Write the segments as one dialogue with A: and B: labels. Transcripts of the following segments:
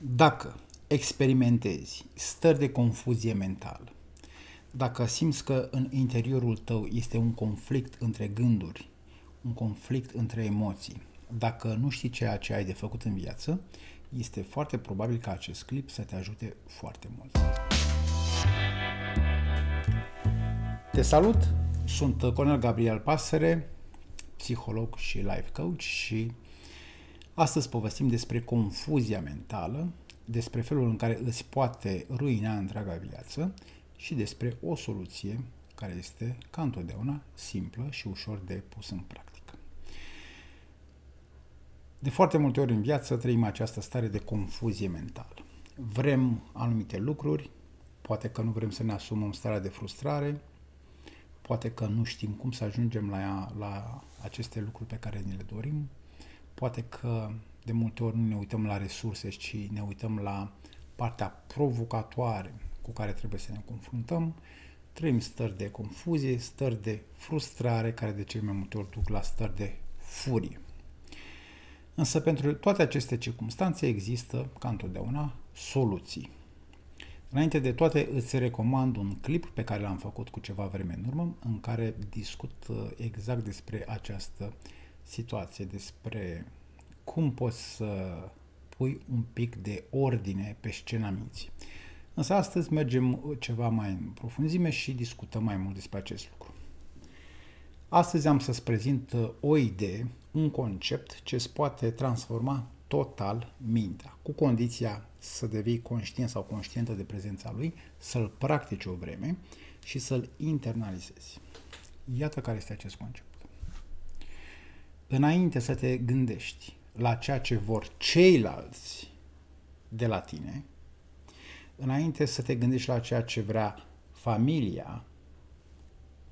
A: Dacă experimentezi stări de confuzie mentală, dacă simți că în interiorul tău este un conflict între gânduri, un conflict între emoții, dacă nu știi ceea ce ai de făcut în viață, este foarte probabil ca acest clip să te ajute foarte mult. Te salut! Sunt Cornel Gabriel Pasăre, psiholog și life coach și astăzi povestim despre confuzia mentală, despre felul în care îți poate ruina întreaga viață și despre o soluție care este, ca întotdeauna, simplă și ușor de pus în practică. De foarte multe ori în viață trăim această stare de confuzie mentală. Vrem anumite lucruri, poate că nu vrem să ne asumăm starea de frustrare, poate că nu știm cum să ajungem la, ea, la aceste lucruri pe care ne le dorim, poate că de multe ori nu ne uităm la resurse, ci ne uităm la partea provocatoare cu care trebuie să ne confruntăm, trăim stări de confuzie, stări de frustrare, care de cel mai multe ori duc la stări de furie. Însă pentru toate aceste circunstanțe există, ca întotdeauna, soluții. Înainte de toate, îți recomand un clip pe care l-am făcut cu ceva vreme în urmă, în care discut uh, exact despre această situație, despre cum poți să pui un pic de ordine pe scena minții. Însă astăzi mergem ceva mai în profunzime și discutăm mai mult despre acest lucru. Astăzi am să-ți prezint uh, o idee, un concept ce îți poate transforma total mintea, cu condiția să devii conștient sau conștientă de prezența lui, să-l practici o vreme și să-l internalizezi. Iată care este acest concept. Înainte să te gândești la ceea ce vor ceilalți de la tine, înainte să te gândești la ceea ce vrea familia,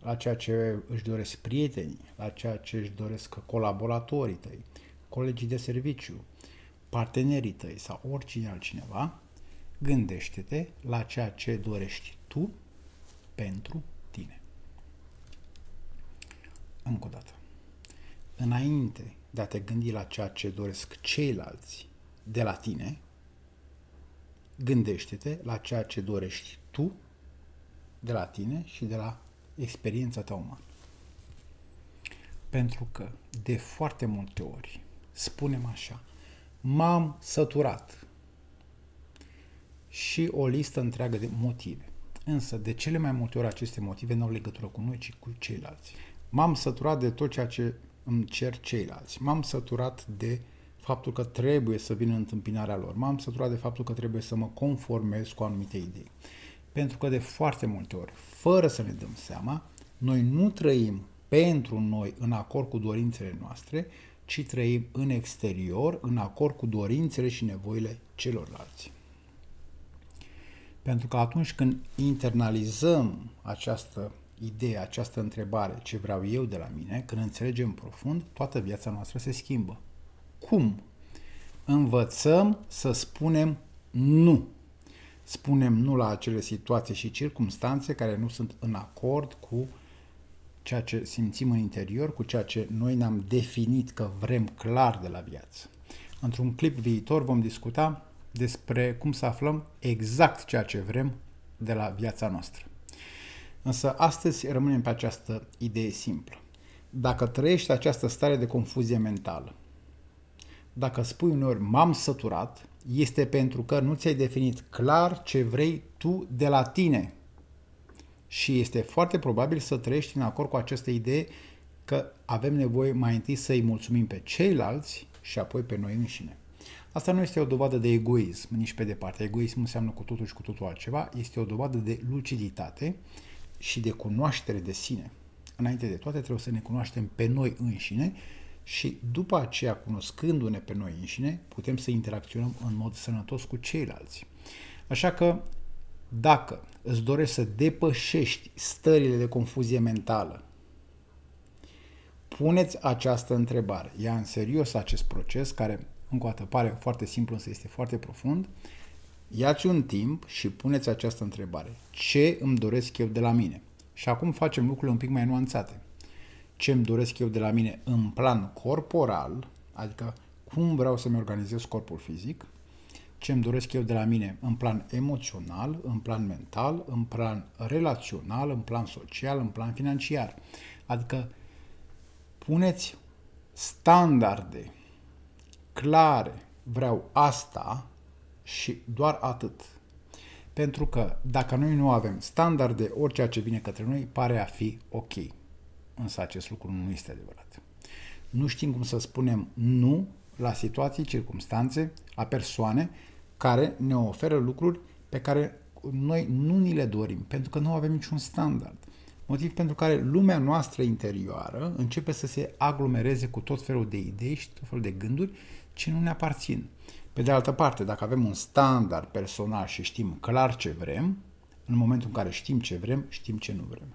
A: la ceea ce își doresc prietenii, la ceea ce își doresc colaboratorii tăi, colegii de serviciu, partenerii tăi sau oricine altcineva, gândește-te la ceea ce dorești tu pentru tine. Încă o dată. Înainte de a te gândi la ceea ce doresc ceilalți de la tine, gândește-te la ceea ce dorești tu de la tine și de la experiența ta umană. Pentru că de foarte multe ori spunem așa, m-am săturat și o listă întreagă de motive. Însă, de cele mai multe ori aceste motive nu au legătură cu noi, ci cu ceilalți. M-am săturat de tot ceea ce îmi cer ceilalți. M-am săturat de faptul că trebuie să vin în întâmpinarea lor. M-am săturat de faptul că trebuie să mă conformez cu anumite idei. Pentru că de foarte multe ori, fără să ne dăm seama, noi nu trăim pentru noi în acord cu dorințele noastre, ci trăim în exterior, în acord cu dorințele și nevoile celorlalți. Pentru că atunci când internalizăm această idee, această întrebare, ce vreau eu de la mine, când înțelegem profund, toată viața noastră se schimbă. Cum? Învățăm să spunem nu. Spunem nu la acele situații și circumstanțe care nu sunt în acord cu ceea ce simțim în interior, cu ceea ce noi ne-am definit că vrem clar de la viață. Într-un clip viitor vom discuta despre cum să aflăm exact ceea ce vrem de la viața noastră. Însă astăzi rămânem pe această idee simplă. Dacă trăiești această stare de confuzie mentală, dacă spui uneori m-am săturat, este pentru că nu ți-ai definit clar ce vrei tu de la tine. Și este foarte probabil să trăiești în acord cu această idee că avem nevoie mai întâi să-i mulțumim pe ceilalți și apoi pe noi înșine. Asta nu este o dovadă de egoism, nici pe departe. Egoism înseamnă cu totul și cu totul altceva. Este o dovadă de luciditate și de cunoaștere de sine. Înainte de toate, trebuie să ne cunoaștem pe noi înșine și după aceea, cunoscându-ne pe noi înșine, putem să interacționăm în mod sănătos cu ceilalți. Așa că, dacă îți dorești să depășești stările de confuzie mentală, puneți această întrebare. Ia în serios acest proces, care, încă o dată, pare foarte simplu, însă este foarte profund, Iați un timp și puneți această întrebare. Ce îmi doresc eu de la mine? Și acum facem lucrurile un pic mai nuanțate. Ce îmi doresc eu de la mine în plan corporal, adică cum vreau să-mi organizez corpul fizic, ce îmi doresc eu de la mine în plan emoțional, în plan mental, în plan relațional, în plan social, în plan financiar. Adică puneți standarde clare, vreau asta și doar atât. Pentru că dacă noi nu avem standarde, orice ce vine către noi pare a fi ok. Însă acest lucru nu este adevărat. Nu știm cum să spunem nu la situații, circumstanțe, la persoane care ne oferă lucruri pe care noi nu ni le dorim, pentru că nu avem niciun standard. Motiv pentru care lumea noastră interioară începe să se aglomereze cu tot felul de idei și tot felul de gânduri ce nu ne aparțin. Pe de altă parte, dacă avem un standard personal și știm clar ce vrem, în momentul în care știm ce vrem, știm ce nu vrem.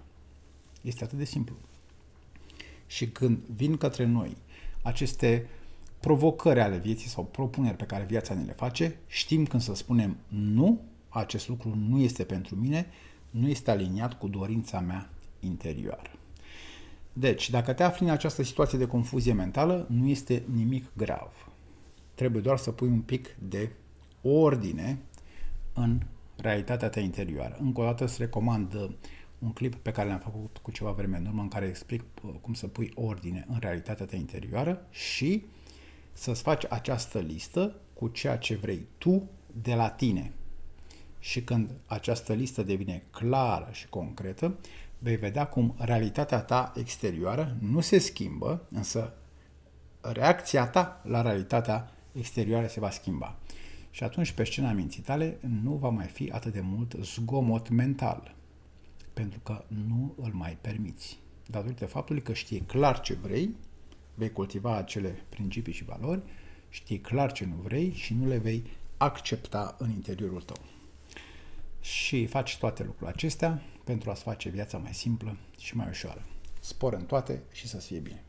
A: Este atât de simplu. Și când vin către noi aceste provocări ale vieții sau propuneri pe care viața ne le face, știm când să spunem nu, acest lucru nu este pentru mine, nu este aliniat cu dorința mea interioară. Deci, dacă te afli în această situație de confuzie mentală, nu este nimic grav. Trebuie doar să pui un pic de ordine în realitatea ta interioară. Încă o dată îți recomand uh, un clip pe care l-am făcut cu ceva vreme în urmă în care explic uh, cum să pui ordine în realitatea ta interioară și să-ți faci această listă cu ceea ce vrei tu de la tine. Și când această listă devine clară și concretă, vei vedea cum realitatea ta exterioară nu se schimbă, însă reacția ta la realitatea exterioară se va schimba. Și atunci pe scena minții tale nu va mai fi atât de mult zgomot mental, pentru că nu îl mai permiți. Datorită faptului că știi clar ce vrei, vei cultiva acele principii și valori, știi clar ce nu vrei și nu le vei accepta în interiorul tău. Și faci toate lucrurile acestea pentru a-ți face viața mai simplă și mai ușoară. Spor în toate și să-ți fie bine!